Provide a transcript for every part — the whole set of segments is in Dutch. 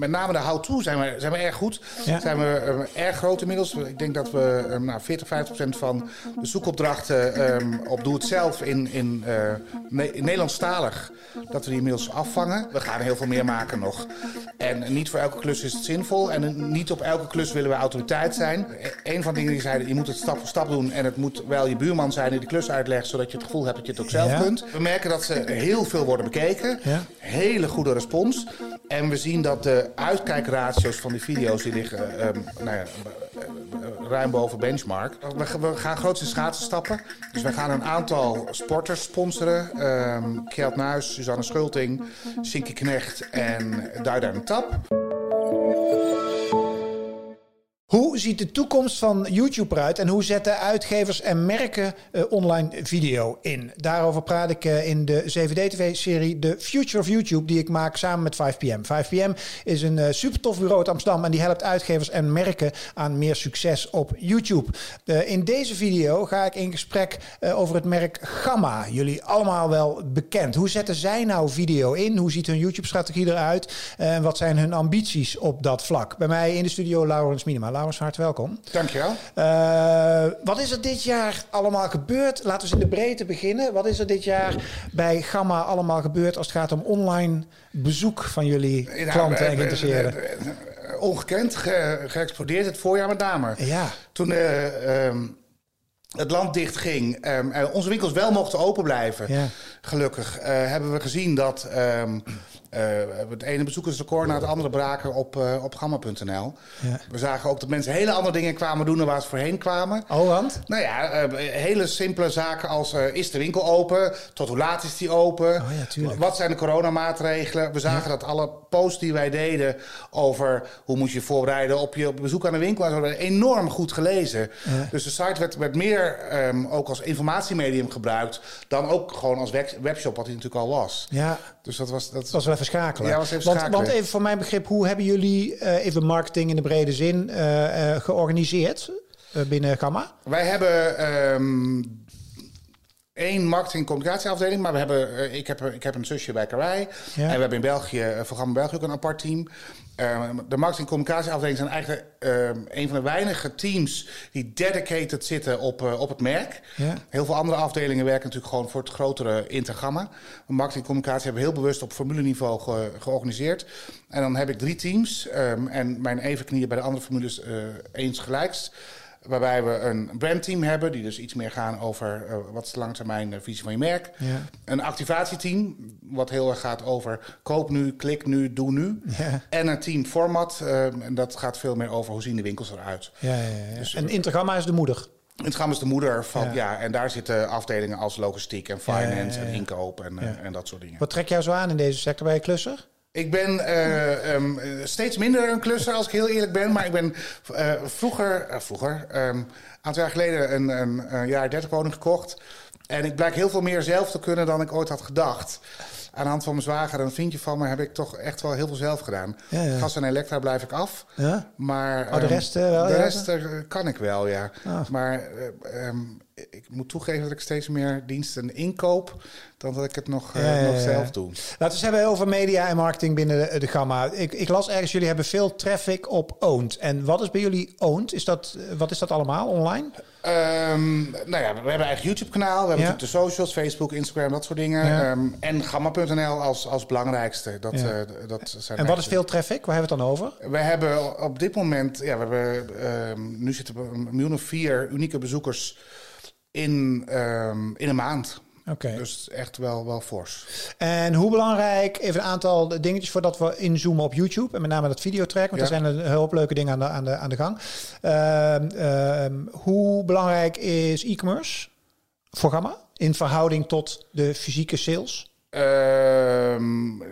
met name de how-to zijn we, zijn we erg goed. Ja. Zijn we eh, erg groot inmiddels. Ik denk dat we eh, nou, 40, 50 procent van de zoekopdrachten ehm, op Doe Het Zelf in, in, eh, Ne- in Nederlandstalig, dat we die inmiddels afvangen. We gaan heel veel meer maken nog. En niet voor elke klus is het zinvol. En niet op elke klus willen we autoriteit zijn. E- Een van de dingen die zeiden, je moet het stap voor stap doen. En het moet wel je buurman zijn die de klus uitlegt, zodat je het gevoel hebt dat je het ook zelf Ja. kunt. We merken dat ze heel veel worden bekeken. Ja. Hele goede respons. En we zien dat de uitkijkratio's van die video's die liggen ehm, nou ja, eh, eh, ruim boven benchmark. We, gaan- we gaan grootste schaatsen stappen. Dus we gaan een aantal sporters sponsoren. Ehm Kjeld Nuis, Suzanne Schulting, Sinky Knecht en Duida en Tap. Hoe ziet de toekomst van YouTube eruit en hoe zetten uitgevers en merken eh, online video in? Daarover praat ik eh, in de 7D-TV-serie The Future of YouTube, die ik maak samen met 5PM. 5PM is een eh, super tof bureau uit Amsterdam en die helpt uitgevers en merken aan meer succes op YouTube. In deze video ga ik in gesprek over het merk Gamma. Jullie allemaal wel bekend. Hoe zetten zij nou video in? Hoe ziet hun YouTube-strategie eruit? En wat zijn hun ambities op dat vlak? Bij mij in de studio Laurens Minima. Laurens, van harte welkom. Dankjewel. Eh, wat is er dit jaar allemaal gebeurd? Laten we eens in de breedte beginnen. Wat is er dit jaar bij Gamma allemaal gebeurd als het gaat om online bezoek van jullie klanten en geïnteresseerden? Ongekend, ge- geëxplodeerd het voorjaar met name. Ja, Toen ehm, het land dicht ging, ehm, en onze winkels wel mochten open blijven, Ja. gelukkig, eh, hebben we gezien dat ehm, eh, het ene bezoekersrecord na het andere braken op, eh, op gamma.nl. Ja. We zagen ook dat mensen hele andere dingen kwamen doen dan waar ze voorheen kwamen. oh want? Nou ja, eh, hele simpele zaken als eh, is de winkel open? Tot hoe laat is die open? Oh ja. Wat zijn de coronamaatregelen? We zagen dat alle posts die wij deden over hoe moet je voorbereiden op je op bezoek aan de winkel werden enorm goed gelezen. Dus de site werd, werd meer ehm, ook als informatiemedium gebruikt dan ook gewoon als web- webshop, wat hij natuurlijk al was. Ja, Dus dat was. Dat, dat was wel even schakelen. Ja, was even want, schakelen. want even voor mijn begrip, hoe hebben jullie eh, even marketing in de brede zin eh, eh, georganiseerd binnen Gamma? Wij hebben ehm één marketing- en communicatieafdeling, maar we hebben, ik, heb, ik heb een zusje bij Karij. Ja. En we hebben in België, voor Gamma België ook een apart team. Ehm, de marketing- en communicatieafdeling zijn eigenlijk ehm, een van de weinige teams die dedicated zitten op, eh, op het merk. Ja. Heel veel andere afdelingen werken natuurlijk gewoon voor het grotere Intergamma. Marketing en communicatie hebben we heel bewust op formuleniveau ge- georganiseerd. En dan heb ik drie teams. ehm, en mijn evenknieën bij de andere formules eh eens gelijks. Waarbij we een brandteam hebben, die dus iets meer gaan over eh, wat is de langetermijn eh, visie van je merk. Ja. Een activatieteam, wat heel erg gaat over koop nu, klik nu, doe nu. Ja. En een team format, eh, en dat gaat veel meer over hoe zien de winkels eruit. Ja, ja, ja. Dus, en Intergamma is de moeder. Gaan is de moeder van, Ja. en daar zitten afdelingen als logistiek en finance en inkoop en, en dat soort dingen. Wat trek jou zo aan in deze sector bij je klusser? Ik ben eh, ehm, eh, steeds minder een klusser, als ik heel eerlijk ben. Maar ik ben eh, vroeger, eh, vroeger ehm, een aantal jaar geleden een, een, een jaar 30 woning gekocht. En ik blijk heel veel meer zelf te kunnen dan ik ooit had gedacht. Aan de hand van mijn zwager en een vriendje van me heb ik toch echt wel heel veel zelf gedaan. Ja, ja. Gas en elektra blijf ik af. Ja? Maar, Oh, de ehm, rest, eh, wel, De rest eh, kan ik wel, ja. Ah. Maar eh, ehm, ik moet toegeven dat ik steeds meer diensten inkoop... dan dat ik het nog, nog zelf doe. Laten we eens hebben over media en marketing binnen de, de Gamma. Ik, ik las ergens, jullie hebben veel traffic op Owned. En wat is bij jullie Owned? Is dat, wat is dat allemaal online? Ehm, nou ja, we hebben eigen YouTube-kanaal. We hebben natuurlijk de socials, Facebook, Instagram, dat soort dingen. Ja. Ehm, Gamma.nl als, als belangrijkste. Dat, Ja. eh, dat zijn En wat is veel traffic? Waar hebben we het dan over? We hebben op dit moment, ja, we hebben, ehm, nu zitten we een miljoen of vier unieke bezoekers in, ehm, in een maand. Oké. Dus echt wel, wel fors. En hoe belangrijk, even een aantal dingetjes voordat we inzoomen op YouTube. En met name dat videotrack, want Ja. er zijn een hoop leuke dingen aan de, aan de, aan de gang. Ehm, hoe belangrijk is e-commerce voor Gamma in verhouding tot de fysieke sales? Ehm, eh,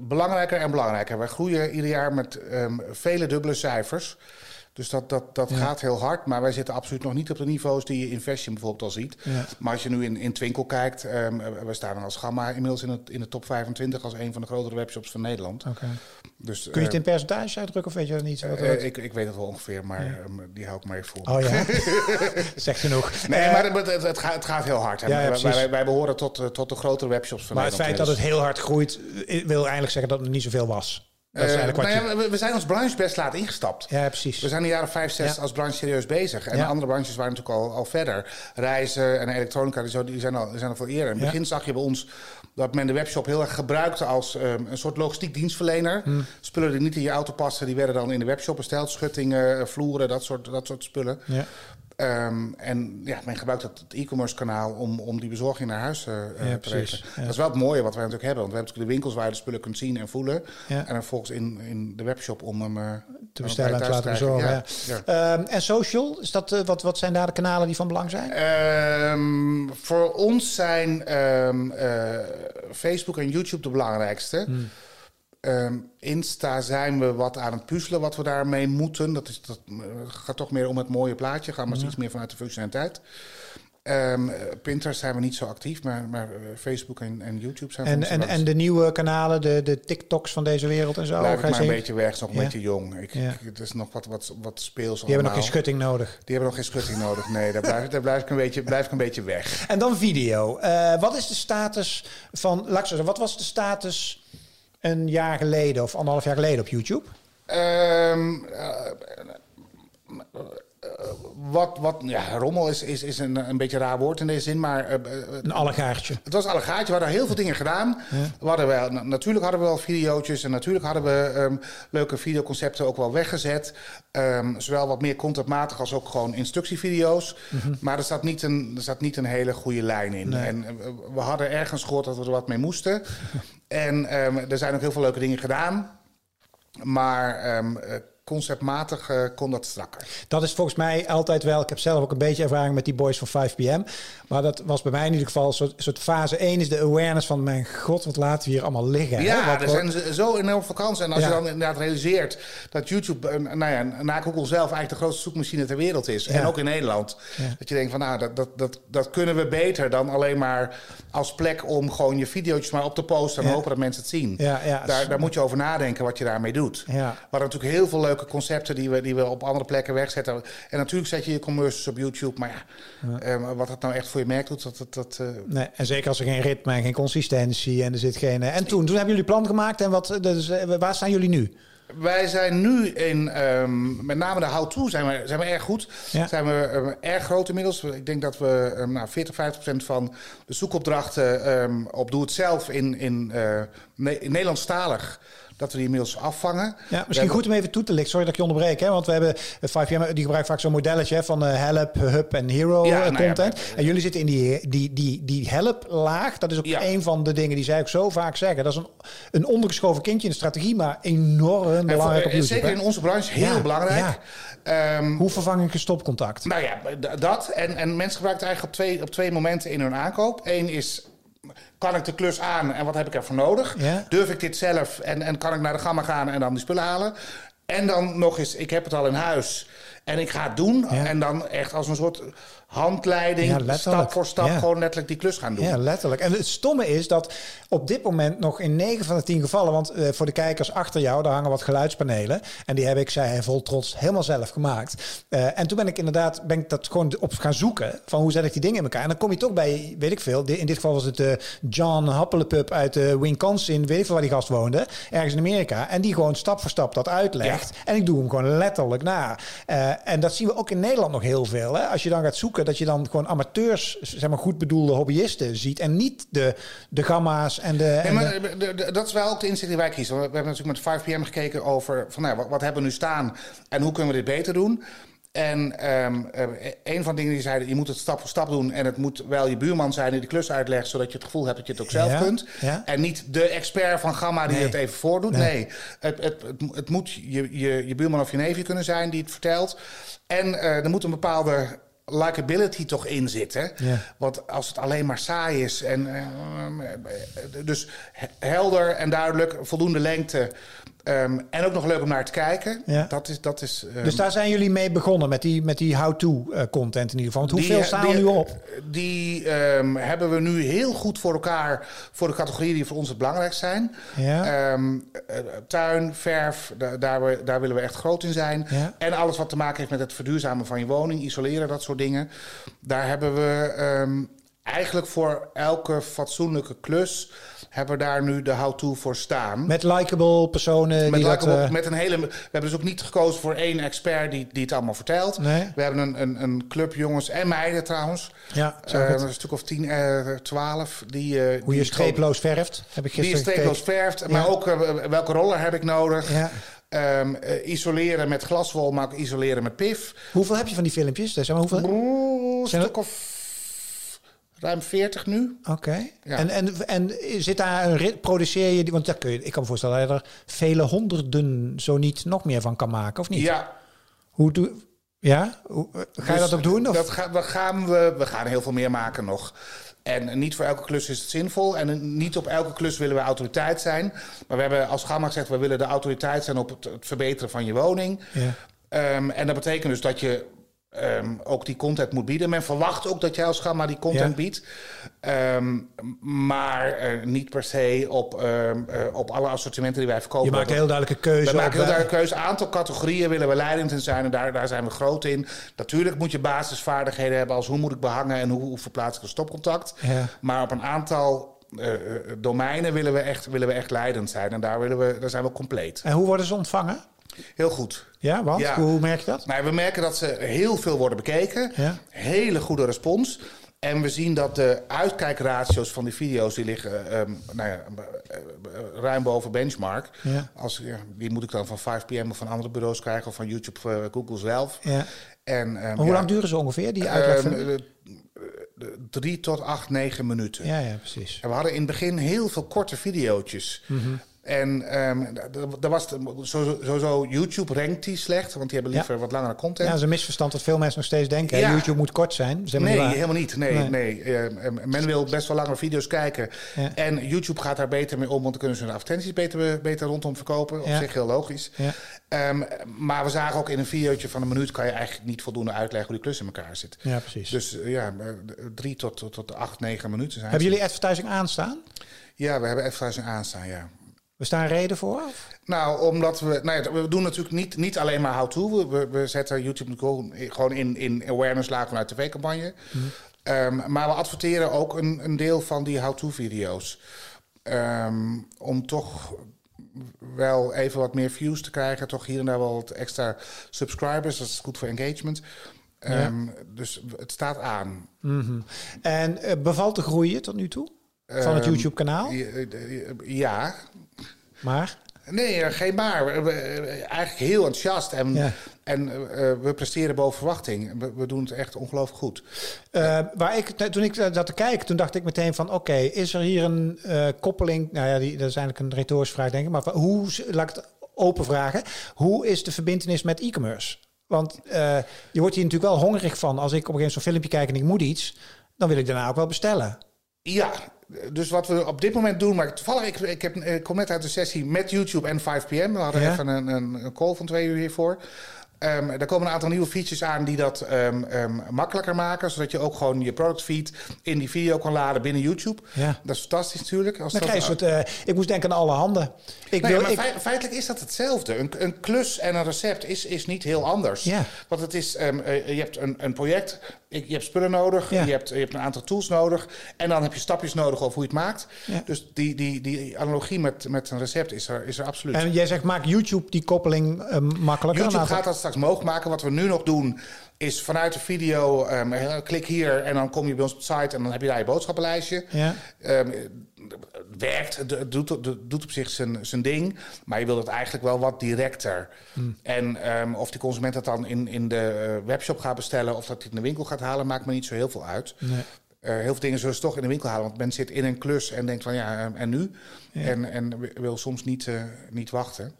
belangrijker en belangrijker. Wij groeien ieder jaar met ehm, vele dubbele cijfers. Dus dat, dat, dat Ja. gaat heel hard. Maar wij zitten absoluut nog niet op de niveaus die je in fashion bijvoorbeeld al ziet. Ja. Maar als je nu in, in Twinkel kijkt, ehm, we staan als Gamma inmiddels in, het, in de top 25 als een van de grotere webshops van Nederland. Dus, Kun je het eh, in percentage uitdrukken of weet je dat niet? Wat eh, ik, ik weet het wel ongeveer, maar ehm, die hou ik maar even voor. Oh ja, zegt genoeg. Nee, Eh, maar het, het, het gaat, het gaat heel hard. hè. Wij, wij, wij behoren tot, eh, tot de grotere webshops van maar het Nederland. feit dat het heel hard groeit, eh, wil eigenlijk zeggen dat er niet zoveel was. Eh, nou ja, we, we zijn ons branche best laat ingestapt. Ja, precies. We zijn de jaren 5, 6 Ja. als branche serieus bezig. En andere branches waren natuurlijk al, al verder. Reizen en elektronica, die, zo- die, zijn, al, die zijn al veel eerder. In het begin zag je bij ons dat men de webshop heel erg gebruikte als ehm, een soort logistiek dienstverlener. Hmm. Spullen die niet in je auto passen, die werden dan in de webshop besteld. Schuttingen, vloeren, dat soort, dat soort spullen. Ehm, en ja, men gebruikt het, e-commerce kanaal om, om die bezorging naar huis eh, eh, Ja, te. Ja. Dat is wel het mooie wat wij natuurlijk hebben. Want we hebben natuurlijk de winkels waar je de spullen kunt zien en voelen. Ja. En dan vervolgens in, in de webshop om hem eh, te bestellen en te laten bezorgen. Ehm, en social, is dat, eh, wat, wat zijn daar de kanalen die van belang zijn? Ehm, voor ons zijn eh, Facebook en YouTube de belangrijkste. Hmm. Ehm, Insta zijn we wat aan het puzzelen wat we daarmee moeten. Dat, is, dat eh, gaat toch meer om het mooie plaatje. Gaan we iets meer vanuit de functionaliteit. Ehm, eh, Pinterest zijn we niet zo actief, maar, maar eh, Facebook en, en YouTube zijn En, en, en de nieuwe kanalen, de, de TikToks van deze wereld en zo? Blijf ik maar een beetje weg, nog een Ja. beetje jong. Ik, Ja. ik- het is nog wat, wat, wat speels Die hebben nog geen schutting nodig. Die hebben nog geen schutting nodig. Nee, daar blijf, daar blijf, ik, een beetje, blijf ik een beetje weg. En dan video. Eh, wat is de status van, laat ik zo zeggen, wat was de status een jaar geleden of anderhalf jaar geleden op YouTube? Ehm, eh, wat, wat, ja, rommel is, is, is een, een beetje een raar woord in deze zin, maar eh, eh, Een allegaartje. het was allegaatje. We hadden heel veel dingen gedaan. We hadden wel, na- natuurlijk hadden we wel video's en natuurlijk hadden we ehm, leuke videoconcepten ook wel weggezet. Ehm, zowel wat meer contentmatig als ook gewoon instructievideo's. Maar er staat, niet een, er staat niet een hele goede lijn in. Nee. En eh, we hadden ergens gehoord dat we er wat mee moesten. en ehm, er zijn ook heel veel leuke dingen gedaan. Maar eh, conceptmatig eh, kon dat strakker. Dat is volgens mij altijd wel. Ik heb zelf ook een beetje ervaring met die boys van 5 pm. Maar dat was bij mij in ieder geval een soort, soort fase 1 is de awareness van mijn god, wat laten we hier allemaal liggen. hè? Ja, er wat- zijn z- zo enorm kansen. En als Ja. je dan inderdaad realiseert dat YouTube, eh, nou ja, na Google zelf eigenlijk de grootste zoekmachine ter wereld is. En ook in Nederland. Ja. Dat je denkt van, nou, dat, dat, dat, dat kunnen we beter dan alleen maar als plek om gewoon je video's maar op te posten en hopen dat mensen het zien. Ja, ja. Daar, daar moet je over nadenken wat je daarmee doet. Ja. Hadden natuurlijk heel veel leuke concepten die we, die we op andere plekken wegzetten. En natuurlijk zet je je commercials op YouTube. Maar ja, eh, wat het nou echt voor je merk doet, dat... dat, dat eh, Nee, en zeker als er geen ritme en geen consistentie en er zit geen. eh, En toen, toen hebben jullie plan gemaakt en wat? Dus, waar staan jullie nu? Wij zijn nu in, ehm, met name de how-to zijn we, zijn we erg goed. Ja. Zijn we ehm, erg groot inmiddels. Ik denk dat we ehm, nou, 40, 50 procent van de zoekopdrachten op Doe Het Zelf in, in, Ne- in Nederlandstalig... dat we die inmiddels afvangen. Ja, misschien goed om even toe te lichten. Sorry dat ik je onderbreek, hè? want we hebben eh, 5PM, die gebruikt vaak zo'n modelletje van eh, help, hub en hero Ja, eh, nou ja, content. en jullie zitten in die, die, die, die help laag. Dat is ook Ja. een van de dingen die zij ook zo vaak zeggen. Dat is een, een ondergeschoven kindje in de strategie, maar enorm voor- belangrijk op eh, YouTube. Zeker hè? in onze branche heel belangrijk. Ehm, Hoe vervang ik een stopcontact? Nou ja, dat. En, en mensen gebruiken het eigenlijk op twee, op twee momenten in hun aankoop. Eén is, kan ik de klus aan en wat heb ik ervoor nodig? Ja. Durf ik dit zelf en, en kan ik naar de gamma gaan en dan die spullen halen? En dan nog eens, ik heb het al in huis en ik ga het doen. Ja. En dan echt als een soort handleiding, Ja, stap voor stap, Ja. gewoon letterlijk die klus gaan doen. Ja, letterlijk. En het stomme is dat op dit moment nog in 9 van de 10 gevallen, want eh, voor de kijkers achter jou, daar hangen wat geluidspanelen. En die heb ik, zei hij vol trots, helemaal zelf gemaakt. Eh, en toen ben ik inderdaad, ben ik dat gewoon op gaan zoeken, van hoe zet ik die dingen in elkaar. En dan kom je toch bij, weet ik veel, in dit geval was het eh, John Happelepup uit Wisconsin, weet ik veel waar die gast woonde, ergens in Amerika. En die gewoon stap voor stap dat uitlegt. En ik doe hem gewoon letterlijk na. En dat zien we ook in Nederland nog heel veel. Hè? Als je dan gaat zoeken, dat je dan gewoon amateurs, zeg maar goed bedoelde hobbyisten ziet. En niet de, de gamma's en de... Nee, maar de- dat is wel ook de insteek die wij kiezen. We hebben natuurlijk met 5PM gekeken over van, nou, wat, wat hebben we nu staan en hoe kunnen we dit beter doen. En ehm, eh, een van de dingen die zeiden, je moet het stap voor stap doen. En het moet wel je buurman zijn die de klus uitlegt, zodat je het gevoel hebt dat je het ook zelf Ja, kunt. ja. En niet de expert van Gamma die Nee. het even voordoet. Nee. Nee, het, het, het, het moet je, je, je buurman of je neefje kunnen zijn die het vertelt. En eh, er moet een bepaalde likability toch in zitten. Want als het alleen maar saai is en eh, dus he- helder en duidelijk, voldoende lengte ehm, en ook nog leuk om naar te kijken. Ja. Dat is, dat is. ehm, dus daar zijn jullie mee begonnen met die, met die how-to eh, content in ieder geval. Want die- hoeveel staan er nu op? Die ehm, hebben we nu heel goed voor elkaar voor de categorieën die voor ons het belangrijkst zijn. Ja. Eh, tuin, verf, da- daar, we, daar willen we echt groot in zijn. Ja. En alles wat te maken heeft met het verduurzamen van je woning, isoleren, dat soort dingen. Daar hebben we eigenlijk voor elke fatsoenlijke klus hebben we daar nu de how-to voor staan. Met likable personen. Met, die dat, eh, met een hele. We hebben dus ook niet gekozen voor één expert die, die het allemaal vertelt. Nee. We hebben een, een, een club jongens en meiden trouwens. ja, het. een stuk of tien, eh, twaalf. Die, eh, Hoe die je streeploos verft. Heb ik Die je gisteren streeploos verft. Maar ook welke roller heb ik nodig. Ja. Ehm, eh, isoleren met glaswol, maar ook isoleren met pif. Hoeveel heb je van die filmpjes? Zeg maar, hoeveel? Een stuk of ruim 40 nu. Oké. Ja. En, en, en zit daar een rit, produceer je die? Want dat kun je, ik kan me voorstellen dat je er vele honderden, zo niet nog meer van kan maken, of niet? Ja, Hoe doe Ja? Hoe, ga je Dus dat ook doen? Of? Dat ga, we, gaan we, we gaan heel veel meer maken nog. En niet voor elke klus is het zinvol. En niet op elke klus willen we autoriteit zijn. Maar we hebben als Gamma gezegd... we willen de autoriteit zijn op het, het verbeteren van je woning. Ja. Ehm, en dat betekent dus dat je ehm, ook die content moet bieden. Men verwacht ook dat jij als Gamma die content Ja. biedt. Ehm, maar eh, niet per se op, ehm, eh, op alle assortimenten die wij verkopen. Je maakt een heel duidelijke keuze. We maken heel eh, duidelijk keuze. Aantal categorieën willen we leidend in zijn. En daar, daar zijn we groot in. Natuurlijk moet je basisvaardigheden hebben als hoe moet ik behangen en hoe, hoe verplaats ik een stopcontact. Ja. Maar op een aantal eh, domeinen willen we, echt, willen we echt leidend zijn. En daar, willen we, daar zijn we compleet. En hoe worden ze ontvangen? Heel goed. Ja, want? Ja. Hoe merk je dat? Maar we merken dat ze heel veel worden bekeken. Ja. Hele goede respons. En we zien dat de uitkijkratio's van die video's... die liggen ehm, nou ja, eh, eh, ruim boven benchmark. Ja. Als, ja, die moet ik dan van 5PM of van andere bureaus krijgen... of van YouTube, eh, Google zelf. Ja. En, ehm, Maar hoe lang duren ze ongeveer, die uitleg? ehm, eh, eh, drie tot acht, negen minuten. ja, ja, precies. En we hadden in het begin heel veel korte videootjes. Mhm. En ehm daar was sowieso, sowieso YouTube rankt die slecht, want die hebben liever wat langere content. Ja, dat is een misverstand dat veel mensen nog steeds denken. Ja. YouTube moet kort zijn. Nee, niet helemaal niet. Nee, Nee. nee. Eh, eh, men wil best wel langere video's kijken. Ja. En YouTube gaat daar beter mee om, want dan kunnen ze hun advertenties beter, beter rondom verkopen. Op zich heel logisch. Ja. Ehm, maar we zagen ook in een videootje van een minuut... kan je eigenlijk niet voldoende uitleggen hoe die klus in elkaar zit. Ja, precies. Dus eh, ja, eh, drie tot, tot, tot acht, negen minuten zijn Hebben jullie advertising aanstaan? Ja, we hebben advertising aanstaan, ja. We staan reden voor? Nou, omdat we. Nou ja, we doen natuurlijk niet, niet alleen maar how-to. We, we, zetten YouTube gewoon in, in awareness laag vanuit tv-campagne. Ehm, maar we adverteren ook een, een deel van die how-to-video's. Ehm, om toch wel even wat meer views te krijgen. Toch hier en daar wel wat extra subscribers. Dat is goed voor engagement. Ehm, Dus het staat aan. Mhm. En eh, bevalt de groei tot nu toe? Van het Ehm, YouTube-kanaal? Ja. Maar? Nee, eh, geen maar. We- Eigenlijk heel enthousiast. En, Ja. en eh, we presteren boven verwachting. We, we doen het echt ongelooflijk goed. Eh, waar ik, toen ik eh, dat te kijken, toen dacht ik meteen van... oké, is er hier een eh, koppeling... Nou ja, die, dat is eigenlijk een retorische vraag, denk ik. Maar hoe, laat ik het open vragen. Hoe is de verbindenis met e-commerce? Want eh, je wordt hier natuurlijk wel hongerig van. Als ik op een gegeven moment zo'n filmpje kijk en ik moet iets... dan wil ik daarna ook wel bestellen. Ja, dus wat we op dit moment doen... Maar toevallig, ik, ik, heb, ik kom net uit de sessie met YouTube en 5PM. We hadden Ja. even een, een, call van twee uur hiervoor. Ehm er komen een aantal nieuwe features aan die dat ehm, ehm, makkelijker maken. Zodat je ook gewoon je product feed in die video kan laden binnen YouTube. Ja. Dat is fantastisch natuurlijk. Als Dan dat- krijg je een soort... eh, ik moest denken aan alle handen. Ik Nee, wil, maar ik, feit- feitelijk is dat hetzelfde. Een, een klus en een recept is, is niet heel anders. Ja. Want het is, eh, je hebt een, een project, je hebt spullen nodig, Ja. je, hebt, je hebt een aantal tools nodig. En dan heb je stapjes nodig over hoe je het maakt. Ja. Dus die, die, die analogie met, met een recept is er, is er absoluut. en jij zegt, maak YouTube die koppeling eh, makkelijker. YouTube Nou, gaat dat straks mogelijk maken. Wat we nu nog doen is vanuit de video, ehm, eh, klik hier en dan kom je bij ons op de site en dan heb je daar je boodschappenlijstje. Ja. Ehm, werkt, het- doet, het doet op zich zijn, zijn ding, maar je wil het eigenlijk wel wat directer. Hmm. En ehm, of die consument dat dan in, in de eh, webshop gaat bestellen of dat hij het in de winkel gaat halen, maakt me niet zo heel veel uit. Nee. Eh, heel veel dingen zullen ze toch in de winkel halen, want men zit in een klus en denkt van ja, ehm, en nu? En, en wil soms niet, eh, niet wachten.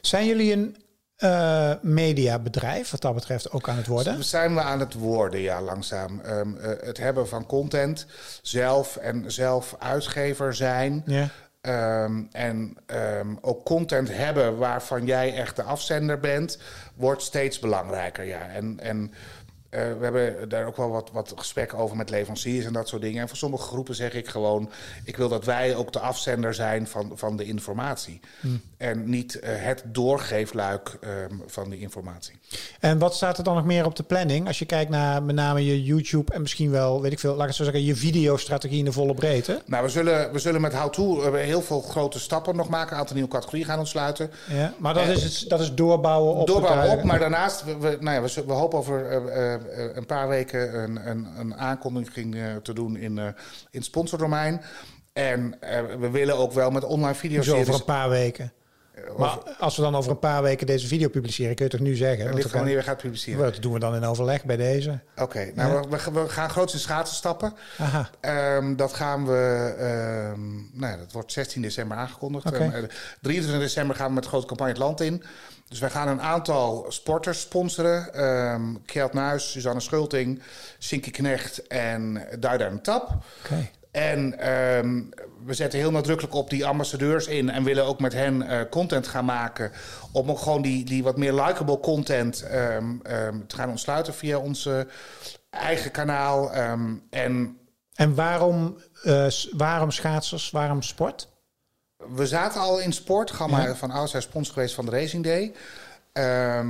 Zijn jullie een eh, mediabedrijf, wat dat betreft, ook aan het worden? We zijn we aan het worden, ja, langzaam. Ehm, eh, het hebben van content zelf en zelf uitgever zijn. Ja. Ehm, en ehm, ook content hebben waarvan jij echt de afzender bent, wordt steeds belangrijker. Ja. En, en Eh, we hebben daar ook wel wat, wat gesprekken over met leveranciers en dat soort dingen. En voor sommige groepen zeg ik gewoon: ik wil dat wij ook de afzender zijn van, van de informatie. En niet eh, het doorgeefluik ehm, van die informatie. En wat staat er dan nog meer op de planning? Als je kijkt naar met name je YouTube en misschien wel, weet ik veel, laat ik het zo zeggen, je videostrategie in de volle breedte. Nou, we zullen, we zullen met How To eh, heel veel grote stappen nog maken. Een aantal nieuwe categorieën gaan ontsluiten. Ja, maar dat, is, het, dat is doorbouwen op. Doorbouwen op, maar daarnaast, we, we, nou ja, we, we hopen over een paar weken een, een, een aankondiging eh, te doen in, eh, in het sponsordomein. En eh, we willen ook wel met online video's. Zo over een paar weken. Maar als we dan over een paar weken deze video publiceren, kun je toch nu zeggen? Wanneer we gaan publiceren. dat doen we dan in overleg bij deze. Oké, nou, we, we, we gaan groots in schaatsen stappen. Aha. Ehm, dat gaan we, ehm, nou ja, dat wordt 16 december aangekondigd. Oké. Ehm, eh, 23 december gaan we met een grote campagne het land in. Dus wij gaan een aantal sporters sponsoren. Ehm Kjeld Nuis, Suzanne Schulting, Sinky Knecht en Duida en Tap. Oké. En ehm, we zetten heel nadrukkelijk op die ambassadeurs in en willen ook met hen eh, content gaan maken. Om ook gewoon die, die wat meer likable content ehm, ehm, te gaan ontsluiten via ons eigen kanaal. En En waarom, eh, waarom schaatsers, waarom sport? we zaten al in sport. Gamma Ja. van oudsher sponsor geweest van de Racing Day. Eh,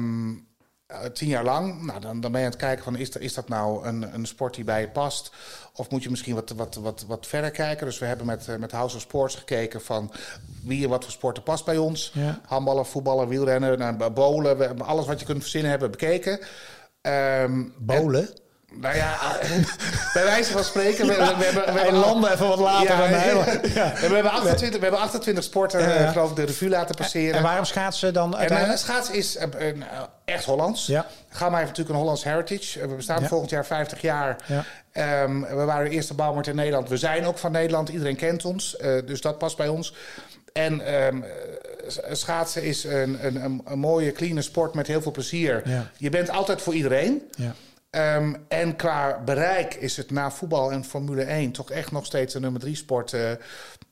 tien jaar lang. Nou, dan, dan ben je aan het kijken van is, dat- is dat nou een, een sport die bij je past? Of moet je misschien wat, wat, wat, wat verder kijken? Dus we hebben met, eh, met House of Sports gekeken van wie en wat voor sporten past bij ons. Ja. Handballen, voetballen, wielrennen, nou, bowlen. We hebben alles wat je kunt verzinnen hebben bekeken. Ehm, Bolen? nou ja, bij wijze van spreken. We, hebben, we hebben landde even wat later Ja, mij. ja. maar- ja. we, hebben 28, we hebben 28 sporten, eh, geloof ik, de revue laten passeren. En waarom schaatsen dan En eh, uiteindelijk? schaats is echt Hollands. Ja. Gamma heeft natuurlijk een Hollands heritage. Eh, We bestaan Ja. volgend jaar 50 jaar. Ja. Ehm, we waren de eerste bouwmarkt in Nederland. We zijn ook van Nederland. Iedereen kent ons. Eh, dus dat past bij ons. En ehm, eh, schaatsen is een, een, een, een mooie, clean sport met heel veel plezier. Ja. Je bent altijd voor iedereen. Ja. Ehm, en qua bereik is het na voetbal en Formule 1 toch echt nog steeds de nummer drie sport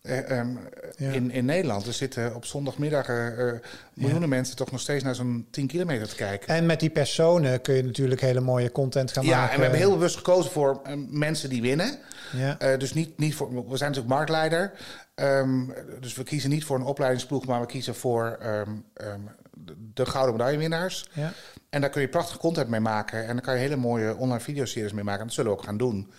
eh, ehm, Ja. in, in Nederland. Er zitten op zondagmiddag eh, miljoenen mensen toch nog steeds naar zo'n 10 kilometer te kijken. En met die personen kun je natuurlijk hele mooie content gaan Ja, maken. en we hebben heel bewust gekozen voor mensen die winnen. Ja. Dus niet, niet voor, we zijn natuurlijk marktleider. Ehm, dus we kiezen niet voor een opleidingsploeg, maar we kiezen voor ehm, de- de gouden medaillewinnaars. Ja. En daar kun je prachtige content mee maken. En dan kan je hele mooie online videoseries mee maken. En dat zullen we ook gaan doen.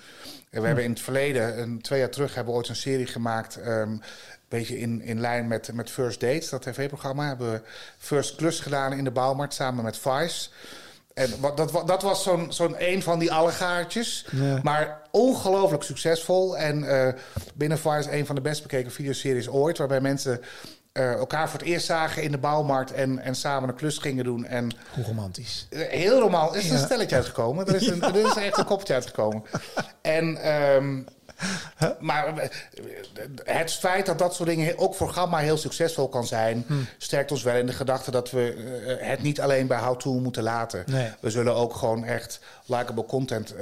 We hebben in het verleden, een, twee jaar terug, hebben we ooit een serie gemaakt. een beetje in, in lijn met, met First Dates, dat tv-programma. Hebben we First Klus gedaan in de bouwmarkt samen met Vice. En wat, dat, wa- dat was zo'n zo'n een van die allegaartjes. Ja. Maar ongelooflijk succesvol. En eh binnen Vice een van de best bekeken videoseries ooit. Waarbij mensen eh, elkaar voor het eerst zagen in de bouwmarkt. En, en samen een klus gingen doen. En Hoe romantisch. eh, Heel romantisch. Er is een Ja. stelletje uitgekomen. Er is, een, er is echt een koppeltje uitgekomen. En, maar eh, het feit dat dat soort dingen ook voor Gamma heel succesvol kan zijn... Hm. sterkt ons wel in de gedachte dat we eh, het niet alleen bij How To moeten laten. Nee. We zullen ook gewoon echt likable content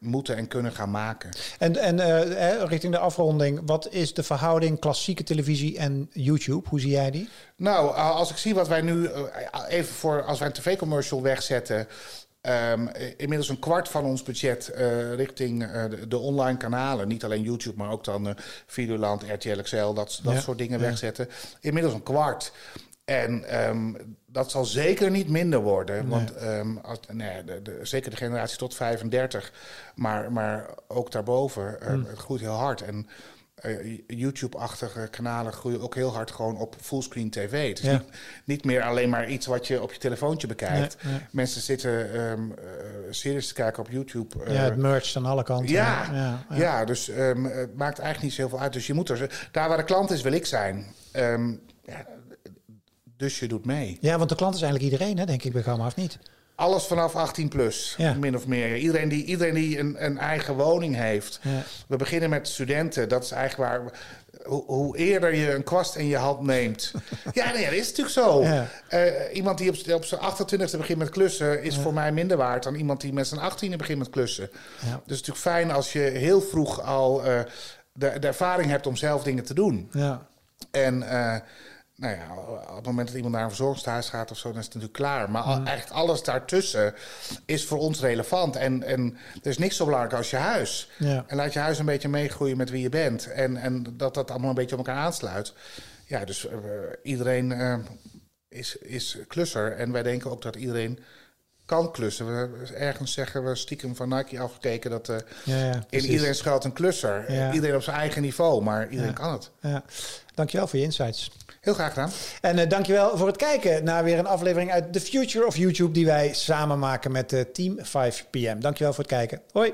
moeten en kunnen gaan maken. En, en eh, richting de afronding, wat is de verhouding klassieke televisie en YouTube? Hoe zie jij die? Nou, als ik zie wat wij nu eh, even voor als wij een tv-commercial wegzetten. Ehm, inmiddels een kwart van ons budget eh, richting eh, de, de online kanalen. Niet alleen YouTube, maar ook dan eh, Videoland, RTL XL, dat, dat Ja, soort dingen ja. wegzetten. Inmiddels een kwart. En ehm, dat zal zeker niet minder worden. Want ehm, als, nee, de, de- zeker de generatie tot 35, maar, maar ook daarboven, Hmm. het groeit heel hard. En eh, YouTube-achtige kanalen groeien ook heel hard gewoon op fullscreen tv. Het is Ja. niet, niet meer alleen maar iets wat je op je telefoontje bekijkt. Nee, nee. Mensen zitten ehm, eh, series te kijken op YouTube. ja, eh, het merch aan alle kanten. ja, ja, ja, ja. dus ehm, het maakt eigenlijk niet zoveel uit. Dus je moet er, daar waar de klant is, wil ik zijn. Ehm, ja, dus je doet mee. Ja, want de klant is eigenlijk iedereen, hè, denk ik, bij Gamma, of niet? Alles vanaf 18 plus, Ja. min of meer. Iedereen die, iedereen die een, een eigen woning heeft. Ja. We beginnen met studenten. Dat is eigenlijk waar... Hoe, hoe eerder je een kwast in je hand neemt. ja, nee, dat is natuurlijk zo. Ja. Eh, iemand die op, op zijn 28e begint met klussen... is voor mij minder waard dan iemand die met zijn 18e begint met klussen. Dus het is natuurlijk fijn als je heel vroeg al... eh, de, de ervaring hebt om zelf dingen te doen. Ja. En eh, nou ja, op het moment dat iemand naar een verzorgingstehuis gaat of zo, dan is het natuurlijk klaar. Maar al- Mm. eigenlijk alles daartussen is voor ons relevant. En, en er is niks zo belangrijk als je huis. Ja. En laat je huis een beetje meegroeien met wie je bent. En, en dat dat allemaal een beetje op elkaar aansluit. Ja, dus eh, iedereen eh, is, is klusser. En wij denken ook dat iedereen kan klussen. We ergens zeggen we stiekem van Nike afgekeken dat eh, Ja, ja, in iedereen schuilt een klusser. Iedereen op zijn eigen niveau, maar iedereen kan het. Ja. Dankjewel voor je insights. Heel graag gedaan. En eh, dankjewel voor het kijken naar weer een aflevering uit The Future of YouTube... die wij samen maken met eh, Team 5PM. Dankjewel voor het kijken. Hoi.